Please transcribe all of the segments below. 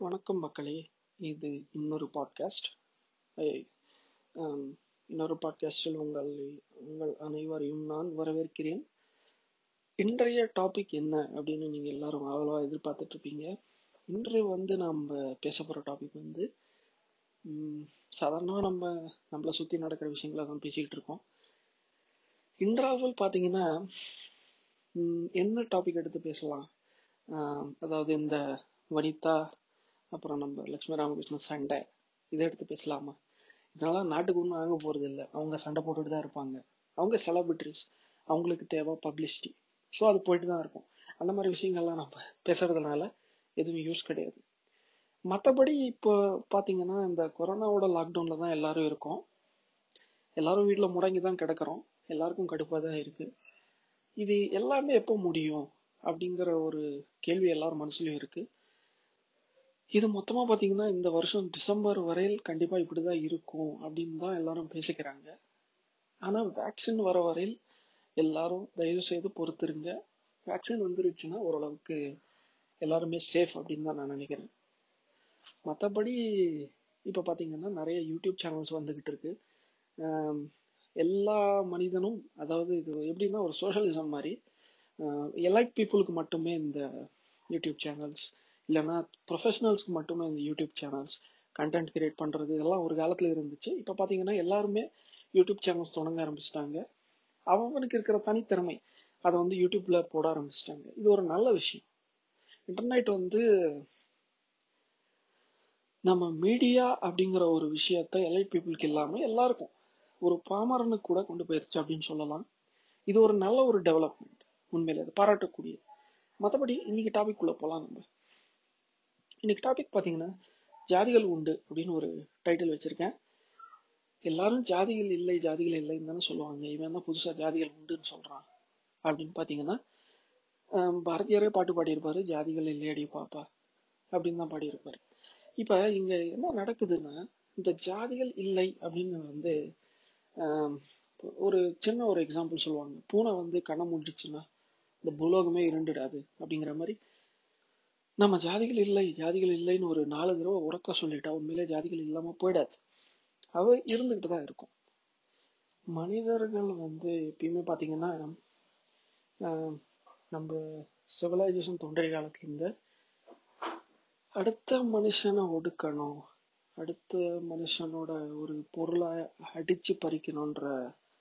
வணக்கம் மக்களே. இது இன்னொரு பாட்காஸ்ட் இன்னொரு பாட்காஸ்டில் உங்கள் உங்கள் அனைவரையும் நான் வரவேற்கிறேன். இன்றைய டாபிக் என்ன அப்படின்னு நீங்கள் எல்லாரும் அவ்வளோவா எதிர்பார்த்துட்டு இருப்பீங்க. இன்று வந்து நம்ம பேச போகிற டாபிக் வந்து சாதாரணமாக நம்ம நம்மளை சுற்றி நடக்கிற விஷயங்களை தான் பேசிக்கிட்டு இருக்கோம். இன்றாவல் பார்த்தீங்கன்னா என்ன டாபிக் எடுத்து பேசலாம்? அதாவது இந்த வனிதா அப்புறம் நம்ம லட்சுமி ராமகிருஷ்ணன் சண்டை இதை எடுத்து பேசலாமா? இதனால நாட்டுக்கு ஒன்றும் ஆக போறது இல்லை. அவங்க சண்டை போட்டுட்டு தான் இருப்பாங்க. அவங்க செலிபிரிட்டிஸ் அவங்களுக்கு தேவை பப்ளிசிட்டி ஸோ அது போயிட்டு தான் இருக்கும். அந்த மாதிரி விஷயங்கள்லாம் நம்ம பேசுறதுனால எதுவும் யூஸ் கிடையாது. மற்றபடி இப்போ பார்த்தீங்கன்னா இந்த கொரோனாவோட லாக்டவுனில் தான் எல்லாரும் இருக்கோம். எல்லாரும் வீட்டில் முடங்கி தான் கிடக்கிறோம். எல்லாருக்கும் கடுப்பாக தான் இருக்குது இது எல்லாமே எப்போ முடியும் அப்படிங்கிற ஒரு கேள்வி எல்லாரும் மனசுலையும் இருக்குது இது மொத்தமா பாத்தீங்கன்னா இந்த வருஷம் டிசம்பர் வரையில் கண்டிப்பா இப்படிதான் இருக்கும் அப்படின்னு தான் எல்லாரும் பேசிக்கிறாங்க. ஆனா வேக்சின் வர வரையில் எல்லாரும் தயவு செய்து பொறுத்துருங்க. வேக்சின் வந்துருச்சுன்னா ஓரளவுக்கு எல்லாருமே சேஃப் அப்படின்னு தான் நான் நினைக்கிறேன். மற்றபடி இப்போ பார்த்தீங்கன்னா நிறைய யூடியூப் சேனல்ஸ் வந்துக்கிட்டு இருக்கு. எல்லா மனிதனும் அதாவது இது எப்படின்னா ஒரு சோஷலிசம் மாதிரி எலைட் பீப்புளுக்கு மட்டுமே இந்த யூடியூப் சேனல்ஸ் இல்லைன்னா ப்ரொஃபஷனல்ஸ்க்கு மட்டுமே இந்த யூடியூப் சேனல்ஸ் கண்டென்ட் கிரியேட் பண்ணுறது இதெல்லாம் ஒரு காலத்தில் இருந்துச்சு. இப்போ பார்த்தீங்கன்னா எல்லாருமே யூடியூப் சேனல்ஸ் தொடங்க ஆரம்பிச்சிட்டாங்க. அவனுக்கு இருக்கிற தனித்திறமை அதை வந்து யூடியூப்ல போட ஆரம்பிச்சிட்டாங்க. இது ஒரு நல்ல விஷயம். இன்டர்நெட் வந்து நம்ம மீடியா அப்படிங்கிற ஒரு விஷயத்த எலைட் பீப்புளுக்கு இல்லாமல் எல்லாருக்கும் ஒரு பாமரனுக்கு கூட கொண்டு போயிருச்சு அப்படின்னு சொல்லலாம். இது ஒரு நல்ல ஒரு டெவலப்மெண்ட் உண்மையில அது பாராட்டக்கூடியது. மற்றபடி இன்னைக்கு டாபிக் உள்ள போகலாம் நம்ம. இன்னைக்கு டாபிக் பார்த்தீங்கன்னா ஜாதிகள் உண்டு அப்படின்னு ஒரு டைட்டில் வச்சிருக்கேன். எல்லாரும் ஜாதிகள் இல்லை ஜாதிகள் இல்லைன்னு தானே சொல்லுவாங்க. இவன் தான் புதுசாக ஜாதிகள் உண்டுன்னு சொல்கிறான் அப்படின்னு பார்த்தீங்கன்னா பாரதியாரே பாட்டு பாடியிருப்பாரு ஜாதிகள் இல்லையடி பாப்பா அப்படின்னு தான் பாடியிருப்பார். இப்போ இங்கே என்ன நடக்குதுன்னா இந்த ஜாதிகள் இல்லை அப்படின்னு வந்து ஒரு சின்ன ஒரு எக்ஸாம்பிள் சொல்லுவாங்க. பூனை வந்து கண்ணை மூடிச்சுன்னா இந்த பூலோகமே இருண்டுடாது அப்படிங்கிற மாதிரி நம்ம ஜாதிகள் இல்லை ஜாதிகள் இல்லைன்னு ஒரு நாலு தடவை உறக்க சொல்லிட்டா உண்மையிலே ஜாதிகள் இல்லாம போயிடாது. அவ இருந்துகிட்டு தான் இருக்கும். மனிதர்கள் வந்து எப்பயுமே பாத்தீங்கன்னா நம்ம சிவிலைசேஷன் தோன்றிய காலத்துல இருந்து அடுத்த மனுஷனை ஒடுக்கணும் அடுத்த மனுஷனோட ஒரு பொருளை அடிச்சு பறிக்கணும்ன்ற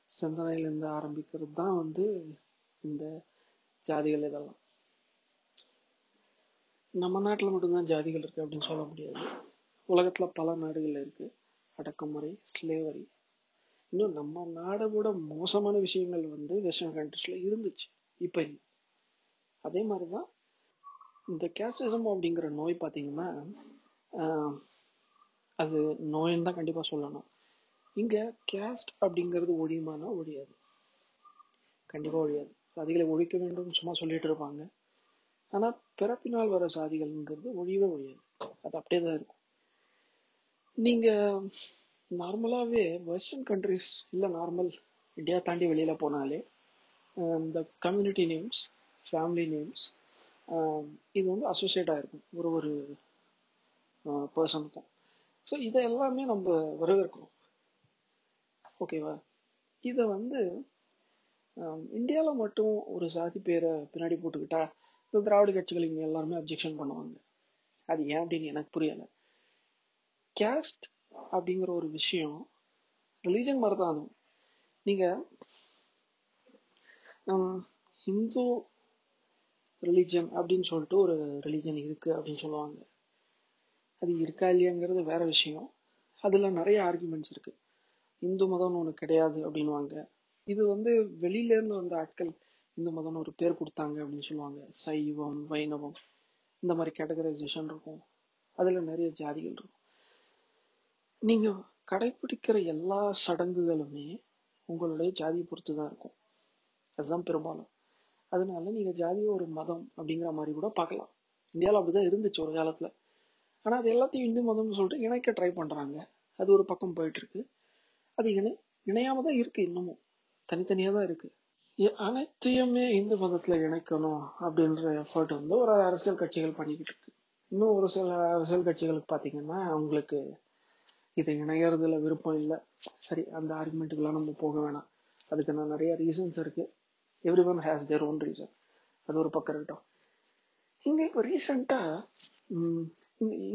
சிந்தனையிலேருந்து ஆரம்பிக்கிறது தான் வந்து இந்த ஜாதிகள் இதெல்லாம். நம்ம நாட்டில் மட்டும்தான் ஜாதிகள் இருக்கு அப்படின்னு சொல்ல முடியாது. உலகத்துல பல நாடுகள் இருக்கு. அடக்குமுறை ஸ்லேவரி இன்னும் நம்ம நாடை விட மோசமான விஷயங்கள் வந்து வெஸ்டர்ன் கண்ட்ரிஸ்ல இருந்துச்சு. இப்ப அதே அதே மாதிரிதான் இந்த கேஸ்டிசம் அப்படிங்கிற நோய் பார்த்தீங்கன்னா அது நோயின்னு தான் கண்டிப்பா சொல்லணும். இங்க கேஸ்ட் அப்படிங்கிறது ஒழியுமானா ஒழியாது. கண்டிப்பா ஒழியாது. அதிகளை ஒழிக்க வேண்டும் சும்மா சொல்லிட்டு இருப்பாங்க. ஆனால் பிறப்பினால் வர சாதிகள்ங்கிறது ஒழியவே ஒழியாது. அது அப்படியே தான் இருக்கும். நீங்கள் நார்மலாகவே வெஸ்டர்ன் கண்ட்ரிஸ் இல்லை நார்மல் இந்தியா தாண்டி வெளியில் போனாலே இந்த கம்யூனிட்டி நேம்ஸ் ஃபேமிலி நேம்ஸ் இது வந்து அசோசியேட் ஆகிருக்கும் ஒரு ஒரு பர்சனுக்கும் ஸோ இதை எல்லாமே நம்ம வரவேற்கிறோம். ஓகேவா இதை வந்து இந்தியாவில் மட்டும் ஒரு சாதி பேரை பின்னாடி போட்டுக்கிட்டா இந்த திராவிட கட்சிகள் இவங்க எல்லாருமே அப்ஜெக்ஷன் பண்ணுவாங்க. அது ஏன் அப்படின்னு எனக்கு புரியல. கேஸ்ட் அப்படிங்கிற ஒரு விஷயம் ரிலீஜன் மாதிரி தான் அதுவும் நீங்க ஹிந்து ரிலீஜன் அப்படின்னு சொல்லிட்டு ஒரு ரிலீஜன் இருக்கு அப்படின்னு சொல்லுவாங்க. அது இருக்கா இல்லையாங்கிறது வேற விஷயம். அதுல நிறைய ஆர்குமெண்ட்ஸ் இருக்கு. இந்து மதம்னு ஒன்று கிடையாது அப்படின்வாங்க இது வந்து வெளியிலேருந்து வந்த ஆட்கள் இந்து மதம்னு ஒரு பேர் கொடுத்தாங்க அப்படின்னு சொல்லுவாங்க. சைவம் வைணவம் இந்த மாதிரி கேட்டகரைசேஷன் இருக்கும். அதில் நிறைய ஜாதிகள் இருக்கும். நீங்கள் கடைபிடிக்கிற எல்லா சடங்குகளுமே உங்களுடைய ஜாதியை பொறுத்து தான் இருக்கும். அதுதான் பெரும்பாலும். அதனால நீங்க ஜாதியை ஒரு மதம் அப்படிங்கிற மாதிரி கூட பார்க்கலாம். இந்தியாவில் அப்படிதான் இருந்துச்சு ஒரு காலத்துல. ஆனா அது எல்லாத்தையும் இந்து மதம்னு சொல்லிட்டு இணைக்க ட்ரை பண்றாங்க. அது ஒரு பக்கம் போயிட்டு இருக்கு. அது இணை இணையாம தான் இருக்கு இன்னமும். தனித்தனியா தான் இருக்கு. அனைத்தையுமே இந்து மதத்துல இணைக்கணும் அப்படின்ற எஃபர்ட் வந்து ஒரு அரசியல் கட்சிகள் பண்ணிக்கிட்டு இருக்கு. இன்னும் ஒரு சில அரசியல் கட்சிகளுக்கு பாத்தீங்கன்னா அவங்களுக்கு இதை இணையறதுல விருப்பம் இல்லை. சரி அந்த ஆர்குமெண்ட்டுக்கெல்லாம் நம்ம போக வேணாம். அதுக்கு நான் நிறைய ரீசன்ஸ் இருக்கு. Every one has their own reason அது ஒரு பக்கம் இருக்கட்டும். இங்க இப்போ ரீசெண்டா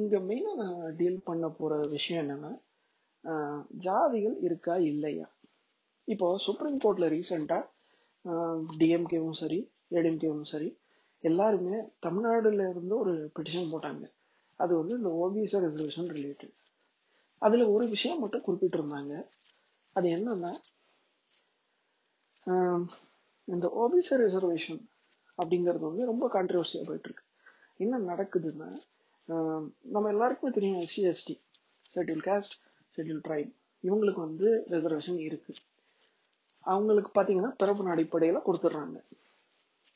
இங்க மெயினா நான் டீல் பண்ண போற விஷயம் என்னன்னா ஜாதிகள் இருக்கா இல்லையா? இப்போ சுப்ரீம் கோர்ட்ல ரீசெண்டா டிஎம்கேவும் சரி ஏடிஎம்கேவும் சரி எல்லாருமே தமிழ்நாடுல இருந்து ஒரு பெட்டிஷன் போட்டாங்க. அது வந்து இந்த ஓபிஎஸ் ரிசர்வேஷன் ரிலேட்டட் அதுல ஒரு விஷயம் மட்டும் குறிப்பிட்டிருந்தாங்க. அது என்னன்னா இந்த ஓபிசி ரிசர்வேஷன் அப்படிங்கிறது வந்து ரொம்ப கான்ட்ரவர்சியாக போயிட்டு இருக்கு என்ன நடக்குதுன்னா நம்ம எல்லாருக்குமே தெரியும் SC ST schedule caste schedule tribe இவங்களுக்கு வந்து ரிசர்வேஷன் இருக்கு. அவங்களுக்கு பார்த்தீங்கன்னா பிறப்பு அடிப்படையில் கொடுத்துட்றாங்க.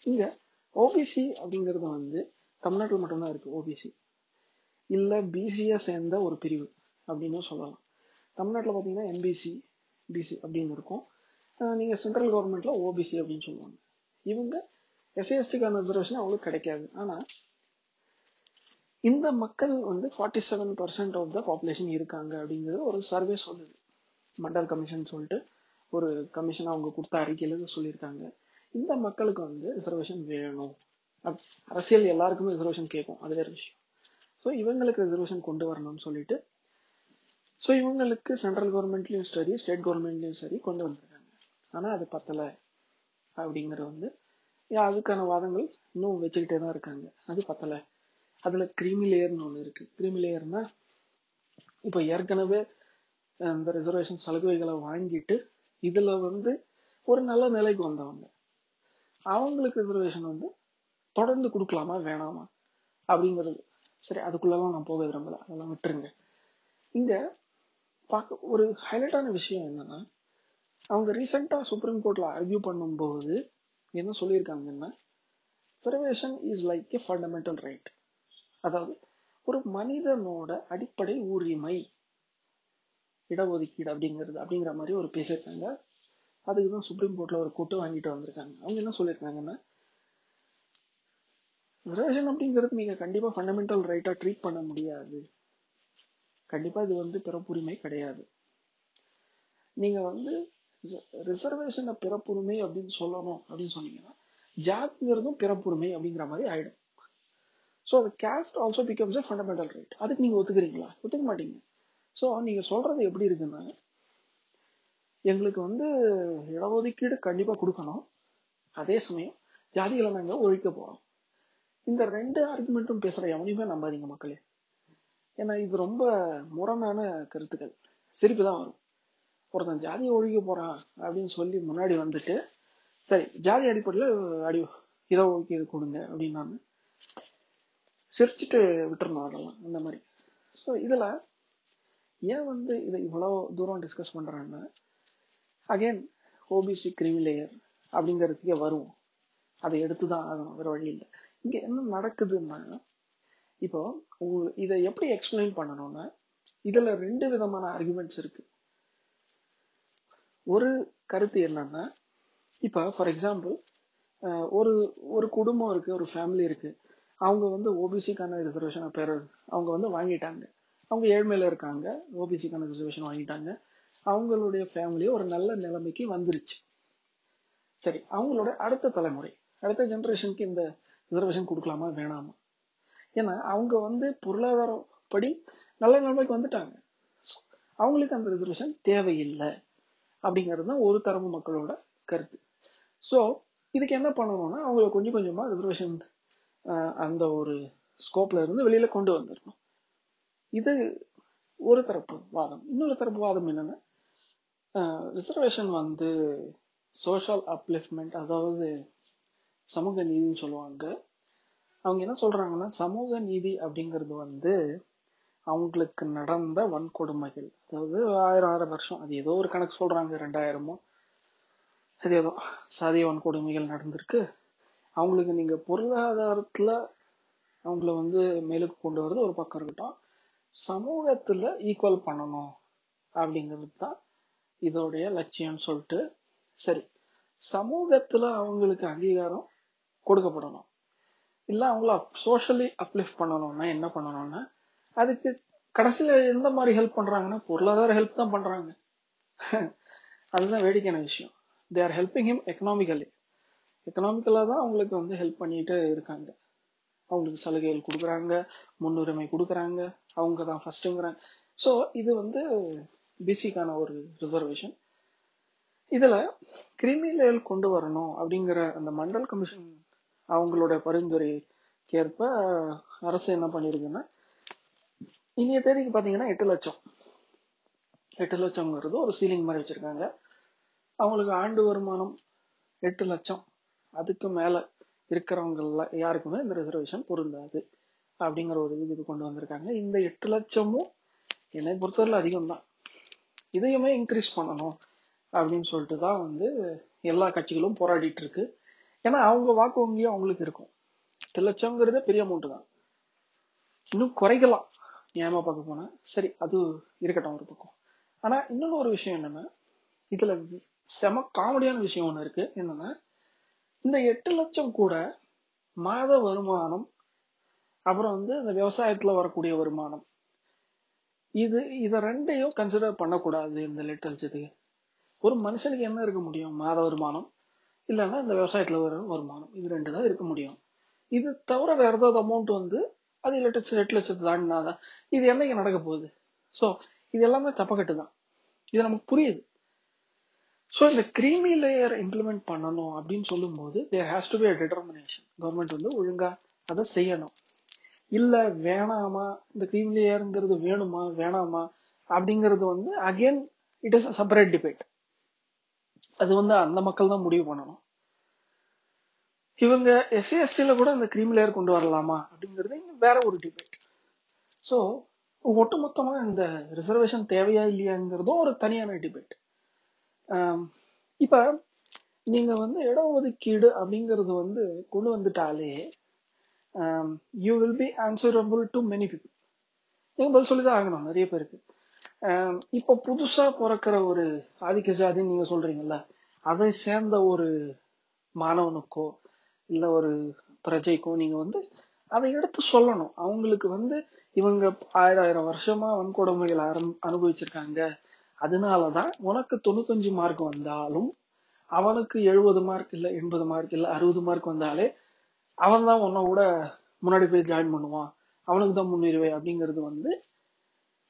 இங்கே ஓபிசி அப்படிங்கிறது வந்து தமிழ்நாட்டில் மட்டும்தான் இருக்குது ஓபிசி இல்லை பிசியாக சேர்ந்த ஒரு பிரிவு அப்படின்னு சொல்லலாம். தமிழ்நாட்டில் பார்த்தீங்கன்னா எம்பிசி பிசி அப்படின்னு இருக்கும். நீங்கள் சென்ட்ரல் கவர்மெண்ட்டில் ஓபிசி அப்படின்னு சொல்லுவாங்க. இவங்க எஸ்சிஎஸ்டிக்கான ரிசர்வேஷன் அவங்களுக்கு கிடைக்காது. ஆனால் இந்த மக்கள் வந்து forty seven percent of the population இருக்காங்க அப்படிங்கிறது ஒரு சர்வே சொல்லுது. மண்டல் கமிஷன் சொல்லிட்டு ஒரு கமிஷன் அவங்க கொடுத்த அறிக்கையில சொல்லியிருக்காங்க. இந்த மக்களுக்கு வந்து ரிசர்வேஷன் வேணும். அப்- அரசியல் எல்லாருக்குமே ரிசர்வேஷன் கேட்கும். அது வேற விஷயம். ஸோ இவங்களுக்கு ரிசர்வேஷன் கொண்டு வரணும்னு சொல்லிட்டு ஸோ இவங்களுக்கு சென்ட்ரல் கவர்மெண்ட்லையும் சரி ஸ்டேட் கவர்மெண்ட்லையும் சரி கொண்டு வந்திருக்காங்க. ஆனால் அது பத்தலை அப்படிங்கிறது வந்து அதுக்கான வாதங்கள் இன்னும் வச்சுக்கிட்டே தான் இருக்காங்க. அது பத்தலை. அதில் கிரீமி லேயர்னு ஒன்று இருக்குது கிரீமி லேயர்னா இப்போ ஏற்கனவே அந்த இந்த ரிசர்வேஷன் சலுகைகளை வாங்கிட்டு இதுல வந்து ஒரு நல்ல நிலைக்கு வந்தவங்க. அவங்களுக்கு ரிசர்வேஷன் வந்து தொடர்ந்து கொடுக்கலாமா வேணாமா? அப்படிங்கிறது. சரி அதுக்குள்ளெல்லாம் நான் போக விரும்பல. அதெல்லாம் விட்டுருங்க. இங்க பார்க்க ஒரு ஹைலைட்டான விஷயம் என்னன்னா அவங்க ரீசெண்டா சுப்ரீம் கோர்ட்ல ஆர்கியூ பண்ணும்போது என்ன சொல்லியிருக்காங்கன்னா reservation is like a fundamental right அதாவது ஒரு மனிதனோட அடிப்படை உரிமை இடஒதுக்கீடு அப்படிங்கிறது அப்படிங்கிற மாதிரி ஒரு பேசியிருக்காங்க. அதுக்கு தான் சுப்ரீம் கோர்ட்டில் ஒரு கூட்டு வாங்கிட்டு வந்திருக்காங்க. அவங்க என்ன சொல்லியிருக்காங்கன்னா ரிசர்வேஷன் அப்படிங்கிறது நீங்கள் கண்டிப்பாக ஃபண்டமெண்டல் ரைட்டாக ட்ரீட் பண்ண முடியாது. கண்டிப்பாக இது வந்து பிறப்புரிமை கிடையாது. நீங்கள் வந்து ரிசர்வேஷனை பிறப்புரிமை அப்படின்னு சொல்லணும் அப்படின்னு சொன்னீங்கன்னா ஜாதிங்கிறதும் பிறப்புரிமை அப்படிங்கிற மாதிரி ஆயிடும். ஸோ அது caste also becomes a fundamental right அதுக்கு நீங்கள் ஒத்துக்கிறீங்களா? ஒத்துக்க மாட்டீங்க. ஸோ நீங்க சொல்றது எப்படி இருக்குன்னா எங்களுக்கு வந்து இடஒதுக்கீடு கண்டிப்பா கொடுக்கணும். அதே சமயம் ஜாதிகளை நாங்கள் ஒழிக்க போறோம். இந்த ரெண்டு ஆர்குமெண்ட்டும் பேசுற எவனையுமே நம்பாதீங்க மக்களே. ஏன்னா இது ரொம்ப முரணான கருத்துக்கள். சிரிப்பு தான் வரும். ஒருத்தன் ஜாதியை ஒழிக்க போறான் அப்படின்னு சொல்லி முன்னாடி வந்துட்டு சரி ஜாதி அடிப்படையில் அடி இதை ஒதுக்கீடு கொடுங்க அப்படின்னு சிரிச்சுட்டு விட்டுருந்தோம் அதெல்லாம் அந்த மாதிரி. ஸோ இதில் ஏன் வந்து இதை இவ்வளோ தூரம் டிஸ்கஸ் பண்ணுறாங்கன்னா அகைன் ஓபிசி கிரிமிலேயர் அப்படிங்கிறதுக்கே வரும் அதை எடுத்து தான் ஆகணும் வேற வழி இல்லை. இங்கே என்ன நடக்குதுன்னா இப்போ இதை எப்படி எக்ஸ்பிளைன் பண்ணணும்னா இதில் ரெண்டு விதமான ஆர்குமெண்ட்ஸ் இருக்கு. ஒரு கருத்து என்னன்னா இப்போ ஃபார் எக்ஸாம்பிள் ஒரு ஒரு குடும்பம் இருக்கு ஒரு ஃபேமிலி இருக்கு. அவங்க வந்து ஓபிசிக்கான ரிசர்வேஷனை பெற அவங்க வந்து வாங்கிட்டாங்க. அவங்க ஏழ்மையில இருக்காங்க. ஓபிசிக்கான ரிசர்வேஷன் வாங்கிட்டாங்க. அவங்களுடைய ஃபேமிலி ஒரு நல்ல நிலைமைக்கு வந்துருச்சு. சரி அவங்களோட அடுத்த தலைமுறை அடுத்த ஜென்ரேஷனுக்கு இந்த ரிசர்வேஷன் கொடுக்கலாமா வேணாமா? ஏன்னா அவங்க வந்து பொருளாதாரப்படி நல்ல நிலைமைக்கு வந்துட்டாங்க. அவங்களுக்கு அந்த ரிசர்வேஷன் தேவையில்லை. அப்படிங்கிறது தான் ஒரு தரப்பு மக்களோட கருத்து. ஸோ இதுக்கு என்ன பண்ணணும்னா அவங்களை கொஞ்சம் கொஞ்சமாக ரிசர்வேஷன் அந்த ஒரு ஸ்கோப்ல இருந்து வெளியில கொண்டு வந்துடணும். இது ஒரு தரப்பு வாதம். இன்னொரு தரப்பு வாதம் என்னன்னா ரிசர்வேஷன் வந்து சோஷியல் அப்லிஃப்ட்மெண்ட் அதாவது சமூக நீதின்னு சொல்லுவாங்க. அவங்க என்ன சொல்றாங்கன்னா சமூக நீதி அப்படிங்கிறது வந்து அவங்களுக்கு நடந்த வன்கொடுமைகள். அதாவது ஆயிரம் ஆயிரம் வருஷம். அது ஏதோ ஒரு கணக்கு சொல்றாங்க ரெண்டாயிரமோ அது ஏதோ சாதிய வன்கொடுமைகள் நடந்திருக்கு. அவங்களுக்கு நீங்க பொருளாதாரத்துல அவங்கள வந்து மேலுக்கு கொண்டு வர்றது ஒரு பக்கம் இருக்கட்டும். சமூகத்துல ஈக்குவல் பண்ணணும் அப்படிங்கிறது தான் இதோடைய லட்சியம்னு சொல்லிட்டு சரி சமூகத்துல அவங்களுக்கு அங்கீகாரம் கொடுக்கப்படணும். இல்ல அவங்கள சோஷியலி அப்லிஃப்ட் பண்ணணும்னா என்ன பண்ணணும்னா அதுக்கு கடைசியில எந்த மாதிரி ஹெல்ப் பண்றாங்கன்னா பொருளாதார ஹெல்ப் தான் பண்றாங்க. அதுதான் வேடிக்கையான விஷயம். They are helping him economically எக்கனாமிக்கலாக தான் அவங்களுக்கு வந்து ஹெல்ப் பண்ணிட்டு இருக்காங்க. அவங்களுக்கு சலுகைகள் கொடுக்குறாங்க முன்னுரிமை கொடுக்குறாங்க. அவங்க தான் ஃபர்ஸ்ட்டுங்கிறாங்க ஸோ இது வந்து பிசிக்கான ஒரு ரிசர்வேஷன் இதில் கிரிமினல் கொண்டு வரணும் அப்படிங்கிற அந்த மண்டல் கமிஷன் அவங்களோட பரிந்துரைக்கேற்ப அரசு என்ன பண்ணியிருக்குன்னா இனிய தேதிக்கு பார்த்தீங்கன்னா எட்டு லட்சம். எட்டு லட்சம்ங்கிறது ஒரு சீலிங் மாதிரி வச்சிருக்காங்க. அவங்களுக்கு ஆண்டு வருமானம் எட்டு லட்சம். அதுக்கு மேலே இருக்கிறவங்கள யாருக்குமே இந்த ரிசர்வேஷன் பொருந்தாது. அப்படிங்கிற ஒரு இது கொண்டு வந்திருக்காங்க. இந்த எட்டு லட்சமும் என்னை பொறுத்தவரையில் அதிகம் தான் இதையுமே இன்க்ரீஸ் பண்ணணும் அப்படின்னு சொல்லிட்டு தான் வந்து எல்லா கட்சிகளும் போராடிட்டு இருக்கு. ஏன்னா அவங்க வாக்கு வங்கியும் அவங்களுக்கு இருக்கும். எட்டு லட்சங்கிறதே பெரிய அமௌண்ட் தான். இன்னும் குறைக்கலாம். நியாயமா பார்க்க போனா. சரி அது இருக்கட்டும் ஒரு பக்கம். ஆனா இன்னொன்னு ஒரு விஷயம் என்னன்னா இதுல செம காமெடியான விஷயம் ஒன்று இருக்கு. என்னன்னா இந்த எட்டு லட்சம் கூட மாத வருமானம் அப்புறம் வந்து இந்த விவசாயத்துல வரக்கூடிய வருமானம். இது இத ரெண்டையும் கன்சிடர் பண்ணக்கூடாது இந்த எட்டு லட்சத்துக்கு ஒரு மனுஷனுக்கு என்ன இருக்க முடியும்? மாத வருமானம் இல்லைன்னா இந்த விவசாயத்துல வர வருமானம். இது ரெண்டு தான் இருக்க முடியும். இது தவிர வேற ஏதாவது அமௌண்ட் வந்து அது எட்டு லட்சம் எட்டு லட்சத்து தாண்டினாதான். இது என்னைக்கு நடக்க போகுது? ஸோ இது எல்லாமே தப்பக்கட்டு தான். இது நமக்கு புரியுது. ஸோ இந்த கிரீமி லேயர் இம்ப்ளிமெண்ட் பண்ணணும் அப்படின்னு சொல்லும்போது there has to be a determination government வந்து ஒழுங்கா அதை செய்யணும். இல்லை வேணாமா இந்த கிரீமி லேயருங்கிறது வேணுமா வேணாமா அப்படிங்கிறது வந்து again it is separate debate அது வந்து அந்த மக்கள் தான் முடிவு பண்ணணும். இவங்க எஸ்சி கூட இந்த கிரீமி லேயர் கொண்டு வரலாமா அப்படிங்கிறது வேற ஒரு டிபேட் ஸோ ஒட்டுமொத்தமாக இந்த ரிசர்வேஷன் தேவையா இல்லையாங்கிறதும் ஒரு தனியான டிபேட் இப்ப நீங்க வந்து இடஒதுக்கீடு அப்படிங்கிறது வந்து கொண்டு வந்துட்டாலே you will be answerable to many people நீங்க பதில் சொல்லிதான் ஆகணும் நிறைய பேருக்கு. இப்ப புதுசா பிறக்கிற ஒரு ஆதிக்க ஜாதின்னு நீங்க சொல்றீங்கல்ல அதை சேர்ந்த ஒரு மாணவனுக்கோ இல்ல ஒரு பிரஜைக்கோ நீங்க வந்து அதை எடுத்து சொல்லணும். அவங்களுக்கு வந்து இவங்க ஆயிரம் ஆயிரம் வருஷமா வன்கொடுமைகள் அனுபவிச்சிருக்காங்க. அதனாலதான் உனக்கு தொண்ணூத்தஞ்சு மார்க் வந்தாலும் அவனுக்கு எழுபது மார்க் இல்ல எண்பது மார்க் இல்ல அறுபது மார்க் வந்தாலே அவன் தான் உன்ன கூட முன்னாடி போய் ஜாயின் பண்ணுவான். அவனுக்கு தான் முன்னுரிமை அப்படிங்கிறது வந்து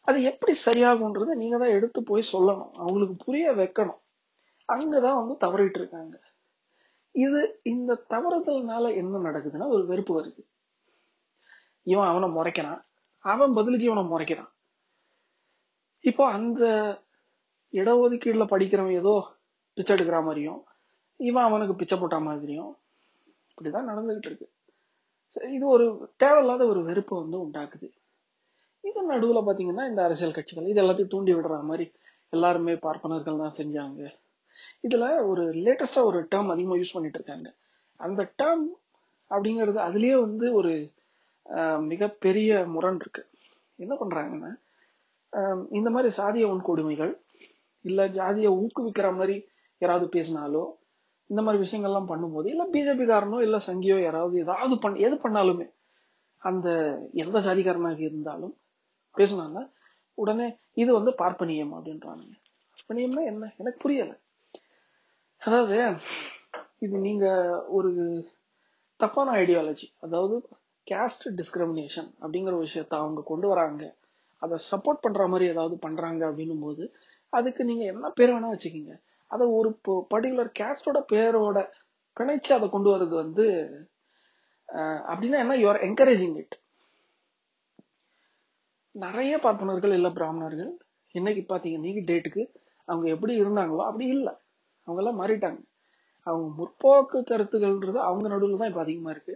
அது எப்படி சரியாகும்ன்றத நீங்க தான் எடுத்து போய் சொல்லணும். அவங்களுக்கு புரிய வைக்கணும். அங்கதான் வந்து தவறிட்டு இருக்காங்க. இது இந்த தவறுதல்னால என்ன நடக்குதுன்னா ஒரு வெறுப்பு வருது. இவன் அவனை முறைக்கிறான். அவன் பதிலுக்கு இவனை முறைக்கிறான். இப்போ அந்த இடஒதுக்கீடுல படிக்கிறவன் ஏதோ பிச்சை எடுக்கிற மாதிரியும் இவன் அவனுக்கு பிச்சை போட்ட மாதிரியும் இப்படிதான் நடந்துகிட்டு இருக்கு. இது ஒரு தேவையில்லாத ஒரு வெறுப்பை வந்து உண்டாக்குது. இது நடுவுல பாத்தீங்கன்னா இந்த அரசியல் கட்சிகள் இது எல்லாத்தையும் தூண்டி விடுற மாதிரி எல்லாருமே பார்ப்பனர்கள் தான் செஞ்சாங்க. இதுல ஒரு லேட்டஸ்டா ஒரு டேர்ம் அதிகமா யூஸ் பண்ணிட்டு இருக்காங்க. அந்த டேர்ம் அப்படிங்கிறது அதுலயே வந்து ஒரு மிகப்பெரிய முரண் இருக்கு என்ன பண்றாங்கன்னா இந்த மாதிரி சாதிய உன்கொடுமைகள் இல்ல ஜாதியை ஊக்குவிக்கிற மாதிரி யாராவது பேசினாலோ இந்த மாதிரி விஷயங்கள்லாம் பண்ணும்போது இல்ல பிஜேபி காரனோ இல்ல சங்கியோ யாராவது ஏதாவது பண்ண எது பண்ணாலுமே அந்த எந்த ஜாதிகாரனாக இருந்தாலும் பேசினாங்க உடனே இது வந்து பார்ப்பனியம் அப்படின்றானுங்க. பார்ப்பனியம்னா என்ன? எனக்கு புரியல. அதாவது இது நீங்க ஒரு தப்பான ஐடியாலஜி அதாவது கேஸ்ட் டிஸ்கிரிமினேஷன் அப்படிங்கிற விஷயத்த அவங்க கொண்டு வராங்க. அதை சப்போர்ட் பண்ற மாதிரி ஏதாவது பண்றாங்க அப்படின்னும் போது அதுக்கு நீங்க என்ன பேர் வேணா வச்சுக்கீங்க. அதை ஒரு பர்டிகுலர் கேஸ்டோட பேரோட பிணைச்சு அதை கொண்டு வர்றது வந்து அப்படின்னா என்ன? யூஆர் என்கரேஜிங் இட் நிறைய பார்ப்பனர்கள் இல்லை பிராமணர்கள் இன்னைக்கு பாத்தீங்க நீங்க டேட்டுக்கு அவங்க எப்படி இருந்தாங்களோ அப்படி இல்லை. அவங்க எல்லாம் மாறிட்டாங்க. அவங்க முற்போக்கு கருத்துகள்ன்றது அவங்க நடுவில் தான் இப்போ அதிகமாக இருக்கு.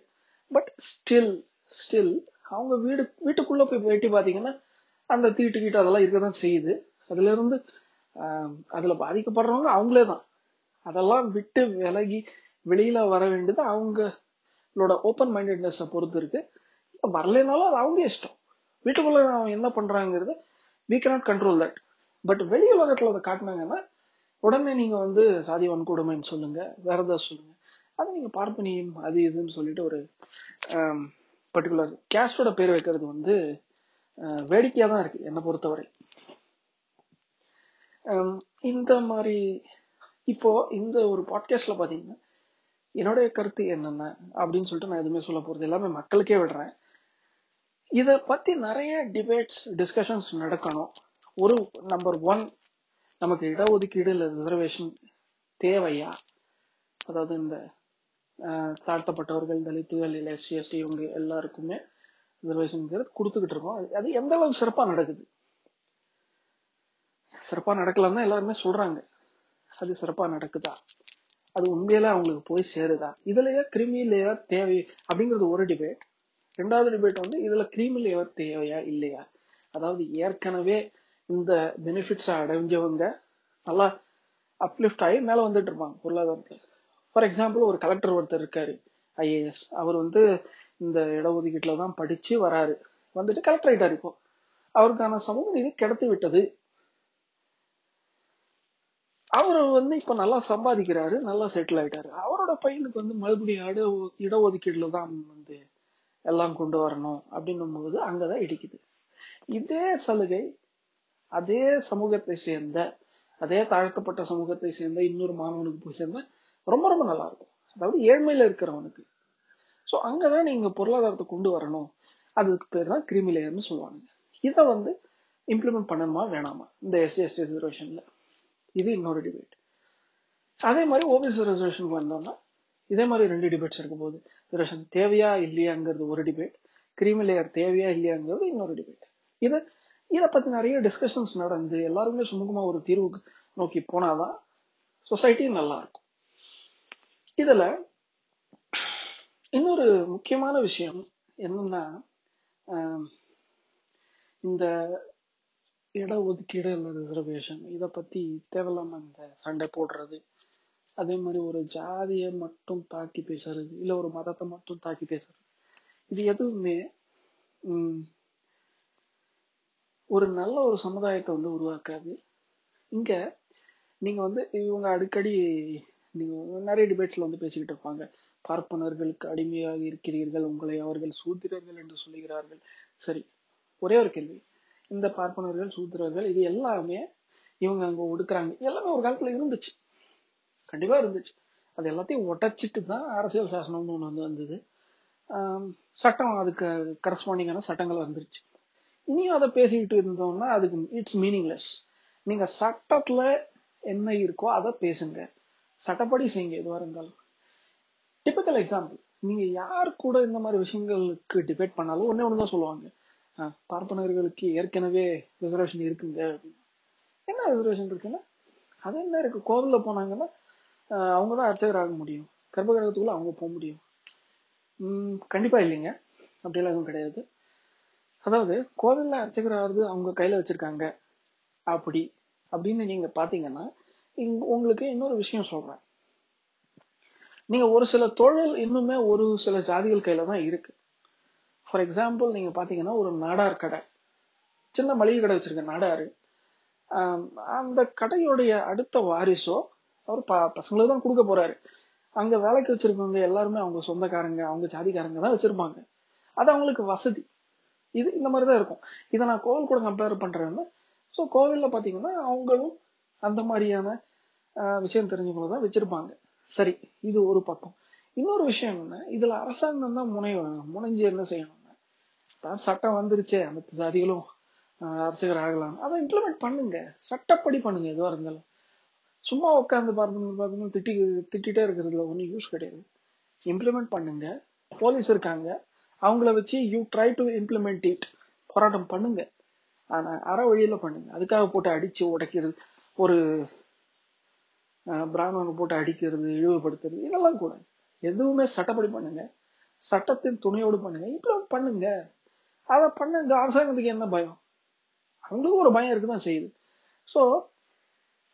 பட் ஸ்டில் ஸ்டில் அவங்க வீடு வீட்டுக்குள்ள போய் வெட்டி பார்த்தீங்கன்னா அந்த தீட்டு கீட்டு அதெல்லாம் இருக்கதான் செய்யுது. அதுல இருந்து அதுல பாதிக்கப்படுறவங்க அவங்களே தான். அதெல்லாம் விட்டு விலகி வெளியில வர வேண்டியது அவங்களோட ஓப்பன் மைண்டட்னஸ் பொறுத்து இருக்கு. வரலைனாலும் அது அவங்க இஷ்டம். வீட்டுக்குள்ள அவன் என்ன பண்றாங்கிறது we cannot control that but வெளி உலகத்துல அதை காட்டினாங்கன்னா உடனே நீங்க வந்து சாதி வன்கொடுமைன்னு சொல்லுங்க வேற ஏதாவது சொல்லுங்க. அதை நீங்க பார்ப்பனியும் அது இதுன்னு சொல்லிட்டு ஒரு பர்டிகுலர் கேஸ்டோட பேர் வைக்கிறது வந்து வேடிக்கையா தான் இருக்கு என்னை பொறுத்தவரை. இந்த மாதிரி இப்போ இந்த ஒரு பாட்காஸ்ட்ல பாத்தீங்கன்னா என்னுடைய கருத்து என்னென்ன அப்படின்னு சொல்லிட்டு நான் எதுவுமே சொல்ல போறது எல்லாமே மக்களுக்கே விடுறேன். இத பத்தி நிறைய டிபேட்ஸ் டிஸ்கஷன்ஸ் நடக்கணும். ஒரு நம்பர் ஒன் நமக்கு இடஒதுக்கீடு இல்ல ரிசர்வேஷன் தேவையா? அதாவது இந்த தாழ்த்தப்பட்டவர்கள் தலித்துகள் இல்லை எஸ்சி எஸ்டி இவங்க எல்லாருக்குமே ரிசர்வேஷன் கொடுத்துக்கிட்டு இருக்கோம். அது- அது எந்த அளவுக்கு சிறப்பாக நடக்குது? சிறப்பாக நடக்கலாம் தான் எல்லாருமே சொல்கிறாங்க அது சிறப்பாக நடக்குதா? அது உண்மையில அவங்களுக்கு போய் சேருதா? இதுலயா கிருமி லேயர் தேவை அப்படிங்கிறது ஒரு டிபேட் ரெண்டாவது டிபேட் வந்து இதுல கிரிமி லேயர் தேவையா இல்லையா? அதாவது ஏற்கனவே இந்த பெனிஃபிட்ஸை அடைஞ்சவங்க நல்லா அப்லிஃப்ட் ஆகி மேலே வந்துட்டு இருப்பாங்க பொருளாதாரத்தில். ஃபார் எக்ஸாம்பிள் ஒரு கலெக்டர் ஒருத்தர் இருக்காரு ஐஏஎஸ் அவர் வந்து இந்த இடஒதுக்கீட்டில் தான் படிச்சு வராரு. வந்துட்டு கலெக்டர் ஆகிட்டார் இப்போ. அவருக்கான சமூகம் இது கிடைத்து விட்டது. அவர் வந்து இப்ப நல்லா சம்பாதிக்கிறாரு நல்லா செட்டில் ஆயிட்டாரு. அவரோட பையனுக்கு வந்து மறுபடியும் இட இடஒதுக்கீடுல தான் வந்து எல்லாம் கொண்டு வரணும் அப்படின்னும் போது அங்கதான் இடிக்குது. இதே சலுகை அதே சமூகத்தை சேர்ந்த அதே தாழ்த்தப்பட்ட சமூகத்தை சேர்ந்த இன்னொரு மாணவனுக்கு போய் சேர்ந்தா ரொம்ப ரொம்ப நல்லா இருக்கும். அதாவது ஏழ்மையில இருக்கிறவனுக்கு. ஸோ அங்கதான் நீங்க பொருளாதாரத்தை கொண்டு வரணும். அதுக்கு பேர் தான் கிரிமிலேயர்னு சொல்லுவாங்க இதை வந்து இம்ப்ளிமெண்ட் பண்ணணுமா வேணாமா? இந்த எஸ்சி எஸ்டி ரிசர்வேஷன்ல இது இன்னொரு டிபேட் அதே மாதிரி ஓபிசி ரிசர்வேஷனுக்கு வந்தோம்னா இதே மாதிரி ரெண்டு டிபேட்ஸ் இருக்க போகுது. ரிசர்வேஷன் தேவையா இல்லையாங்கிறது ஒரு டிபேட் கிரீமி லேயர் தேவையா இல்லையாங்கிறது இன்னொரு டிபேட் இது இதை பத்தி நிறைய டிஸ்கஷன்ஸ் நடந்து எல்லாருமே சுமூகமா ஒரு தீர்வுக்கு நோக்கி போனாதான் சொசைட்டி நல்லா இருக்கும் இதுல இன்னொரு முக்கியமான விஷயம் என்னன்னா இந்த இடஒதுக்கீடு இல்லை ரிசர்வேஷன் இதை பற்றி தேவையில்லாமல் இந்த சண்டை போடுறது. அதே மாதிரி ஒரு ஜாதியை மட்டும் தாக்கி பேசுறது. இல்லை ஒரு மதத்தை மட்டும் தாக்கி பேசுறது. இது எதுவுமே ஒரு நல்ல ஒரு சமுதாயத்தை வந்து உருவாக்காது. இங்கே நீங்கள் வந்து இவங்க அடிக்கடி நீங்கள் நிறைய டிபேட்ஸில் வந்து பேசிக்கிட்டு இருப்பாங்க. பார்ப்பனர்களுக்கு அடிமையாக இருக்கிறீர்கள். உங்களை அவர்கள் சூத்திரர்கள் என்று சொல்லுகிறார்கள். சரி ஒரே ஒரு கேள்வி. இந்த பார்ப்பனர்கள் சூத்திரர்கள் இது எல்லாமே இவங்க அங்க ஒடுக்குறாங்க. எல்லாமே ஒரு காலத்துல இருந்துச்சு. கண்டிப்பா இருந்துச்சு. அது எல்லாத்தையும் உடைச்சிட்டு தான் அரசியல் சாசனம்னு ஒன்று வந்து வந்தது. சட்டம் அதுக்கு கரஸ்பாண்டிங்கான சட்டங்கள் வந்துருச்சு. இனியும் அதை பேசிக்கிட்டு இருந்தோம்னா அதுக்கு இட்ஸ் மீனிங்லெஸ் நீங்க சட்டத்துல என்ன இருக்கோ அதை பேசுங்க. சட்டப்படி செய்யுங்க எதுவாக இருந்தாலும். டிபிக்கல் எக்ஸாம்பிள் நீங்க யார் கூட இந்த மாதிரி விஷயங்களுக்கு டிபேட் பண்ணாலும் ஒன்றே ஒன்று தான் சொல்லுவாங்க. பார்ப்பனர்களுக்கு ஏற்கனவே ரிசர்வேஷன் இருக்குங்க அப்படின்னு. என்ன ரிசர்வேஷன் இருக்குன்னா அது என்ன இருக்கு? கோவிலில் போனாங்கன்னா அவங்க தான் அர்ச்சகர் ஆக முடியும். கர்ப்பகிரகத்துக்குள்ள அவங்க போக முடியும். கண்டிப்பா இல்லைங்க. அப்படியெல்லாம் எதுவும் கிடையாது. அதாவது கோவில்ல அர்ச்சகர் ஆகுறது அவங்க கையில வச்சிருக்காங்க. அப்படி. அப்படின்னு நீங்க பாத்தீங்கன்னா உங்களுக்கு இன்னொரு விஷயம் சொல்றேன். நீங்க ஒரு சில தொழில் இன்னுமே ஒரு சில ஜாதிகள் கையில தான் இருக்கு. ஃபார் எக்ஸாம்பிள் நீங்கள் பார்த்தீங்கன்னா ஒரு நாடார் கடை. சின்ன மளிகை கடை வச்சிருக்க நாடாரு. அந்த கடையுடைய அடுத்த வாரிசோ அவர் ப பசங்களுக்கு தான் கொடுக்க போறாரு. அங்க வேலைக்கு வச்சிருக்கவங்க எல்லாருமே அவங்க சொந்தக்காரங்க அவங்க ஜாதிக்காரங்க தான் வச்சிருப்பாங்க. அது அவங்களுக்கு வசதி. இது இந்த மாதிரி தான் இருக்கும். இதை நான் கோவில் கூட கம்பேர் பண்றேன்னா ஸோ கோவிலில் பார்த்தீங்கன்னா அவங்களும் அந்த மாதிரியான விஷயம் தெரிஞ்சவங்கள தான் வச்சிருப்பாங்க. சரி இது ஒரு பக்கம். இன்னொரு விஷயம் என்ன இதுல அரசாங்கம் தான் முனை முனைஞ்சு என்ன செய்யணும்? தான் சட்டம் வந்துருச்சே அனைத்து சாதிகளும் ஆஹ், அர்ச்சகர் ஆகலாம். அதை இம்ப்ளிமெண்ட் பண்ணுங்க. சட்டப்படி பண்ணுங்க எதுவாக இருந்தாலும். சும்மா உட்காந்து பார்ப்போம் பார்த்தீங்கன்னா திட்டி திட்டிகிட்டே இருக்கிறதுல ஒன்றும் யூஸ் கிடையாது. இம்ப்ளிமெண்ட் பண்ணுங்க. போலீஸ் இருக்காங்க. அவங்கள வச்சு you try to implement it போராட்டம் பண்ணுங்க. ஆனால் அற வழியில் பண்ணுங்க. அதுக்காக போட்டு அடித்து உடைக்கிறது. ஒரு அஹ், பிராமணனை போட்டு அடிக்கிறது இழிவுபடுத்துறது இதெல்லாம் கூட. எதுவுமே சட்டப்படி பண்ணுங்க. சட்டத்தின் துணையோடு பண்ணுங்க. இம்ப்ளிமெண்ட் பண்ணுங்க. அதை பண்ண இந்த அரசாங்கத்துக்கு என்ன பயம்? அவங்களுக்கு ஒரு பயம் இருக்குதான் செய்யுது. ஸோ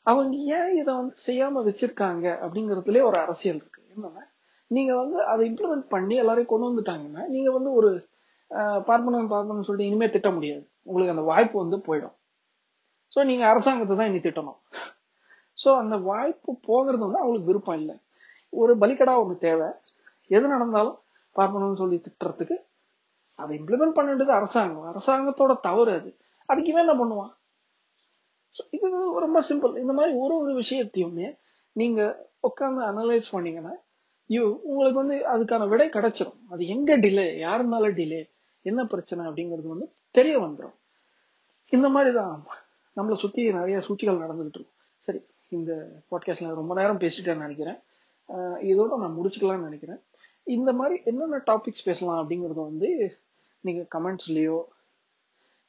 அவங்க ஏன் இதை வந்து செய்யாம வச்சிருக்காங்க அப்படிங்கறதுலயே ஒரு அரசியல் இருக்கு. என்னன்னா நீங்க வந்து அதை இம்ப்ளிமெண்ட் பண்ணி எல்லாரையும் கொண்டு வந்துட்டாங்கன்னா நீங்க வந்து ஒரு ஆஹ், பார்ப்பனன் பார்ப்பனன் சொல்லிட்டு இனிமே திட்ட முடியாது. உங்களுக்கு அந்த வாய்ப்பு வந்து போயிடும். ஸோ நீங்க அரசாங்கத்தை தான் இனி திட்டணும். ஸோ அந்த வாய்ப்பு போகிறது வந்து அவங்களுக்கு விருப்பம் இல்லை. ஒரு பலிக்கடா ஒன்று தேவை. எது நடந்தாலும் பார்ப்பனம்னு சொல்லி திட்டுறதுக்கு அதை இம்ப்ளிமெண்ட் பண்ண வேண்டியது அரசாங்கம். அரசாங்கத்தோட தவறு அது. அதுக்கு இவன் என்ன பண்ணுவான்? இது ரொம்ப சிம்பிள் இந்த மாதிரி ஒரு ஒரு விஷயத்தையுமே நீங்க உட்காந்து அனலைஸ் பண்ணீங்கன்னா யூ உங்களுக்கு வந்து அதுக்கான விடை கிடைச்சிரும். அது எங்க டிலே யாருனால டிலே என்ன பிரச்சனை அப்படிங்கிறது வந்து தெரிய வந்துடும் இந்த மாதிரி தான் நம்மளை சுத்தி நிறைய சூழ்ச்சிகள் நடந்துகிட்டு இருக்கும். சரி இந்த பாட்காஸ்ட்ல ரொம்ப நேரம் பேசிட்டேன்னு நினைக்கிறேன். இதோட நான் முடிச்சுக்கலாம்னு நினைக்கிறேன். இந்த மாதிரி என்னென்ன டாபிக்ஸ் பேசலாம் அப்படிங்கிறது வந்து நீங்கள் கமெண்ட்ஸ்லேயோ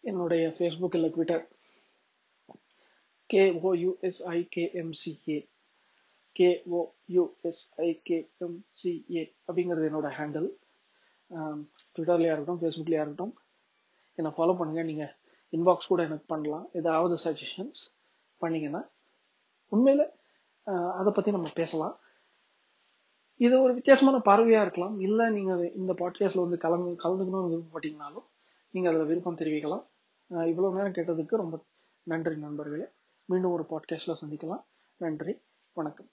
என்னுடைய ஃபேஸ்புக் இல்லை ட்விட்டர் கேஓயூஎஸ்ஐகேஎம்சிஏ கேஓயூஎஸ்ஐகேஎம்சிஏ அப்படிங்கிறது என்னோட ஹேண்டில் ட்விட்டர்லையாக இருக்கட்டும் ஃபேஸ்புக்லையா இருக்கட்டும் என்னை ஃபாலோ பண்ணுங்கள் நீங்கள் இன்பாக்ஸ் கூட எனக்கு பண்ணலாம். ஏதாவது சஜஷன்ஸ் பண்ணிங்கன்னா உண்மையில் அதை பற்றி நம்ம பேசலாம். இது ஒரு வித்தியாசமான பார்வையா இருக்கலாம். இல்ல நீங்க இந்த பாட்காஸ்ட்ல வந்து கலந்து கலந்துக்கணும்னு விருப்பப்பட்டீங்கனாலும் நீங்க அதுல விருப்பம் தெரிவிக்கலாம். இவ்வளோ இவ்வளவு நேரம் கேட்டதுக்கு ரொம்ப நன்றி நண்பர்களே. மீண்டும் ஒரு பாட்காஸ்ட்ல சந்திக்கலாம். நன்றி. வணக்கம்.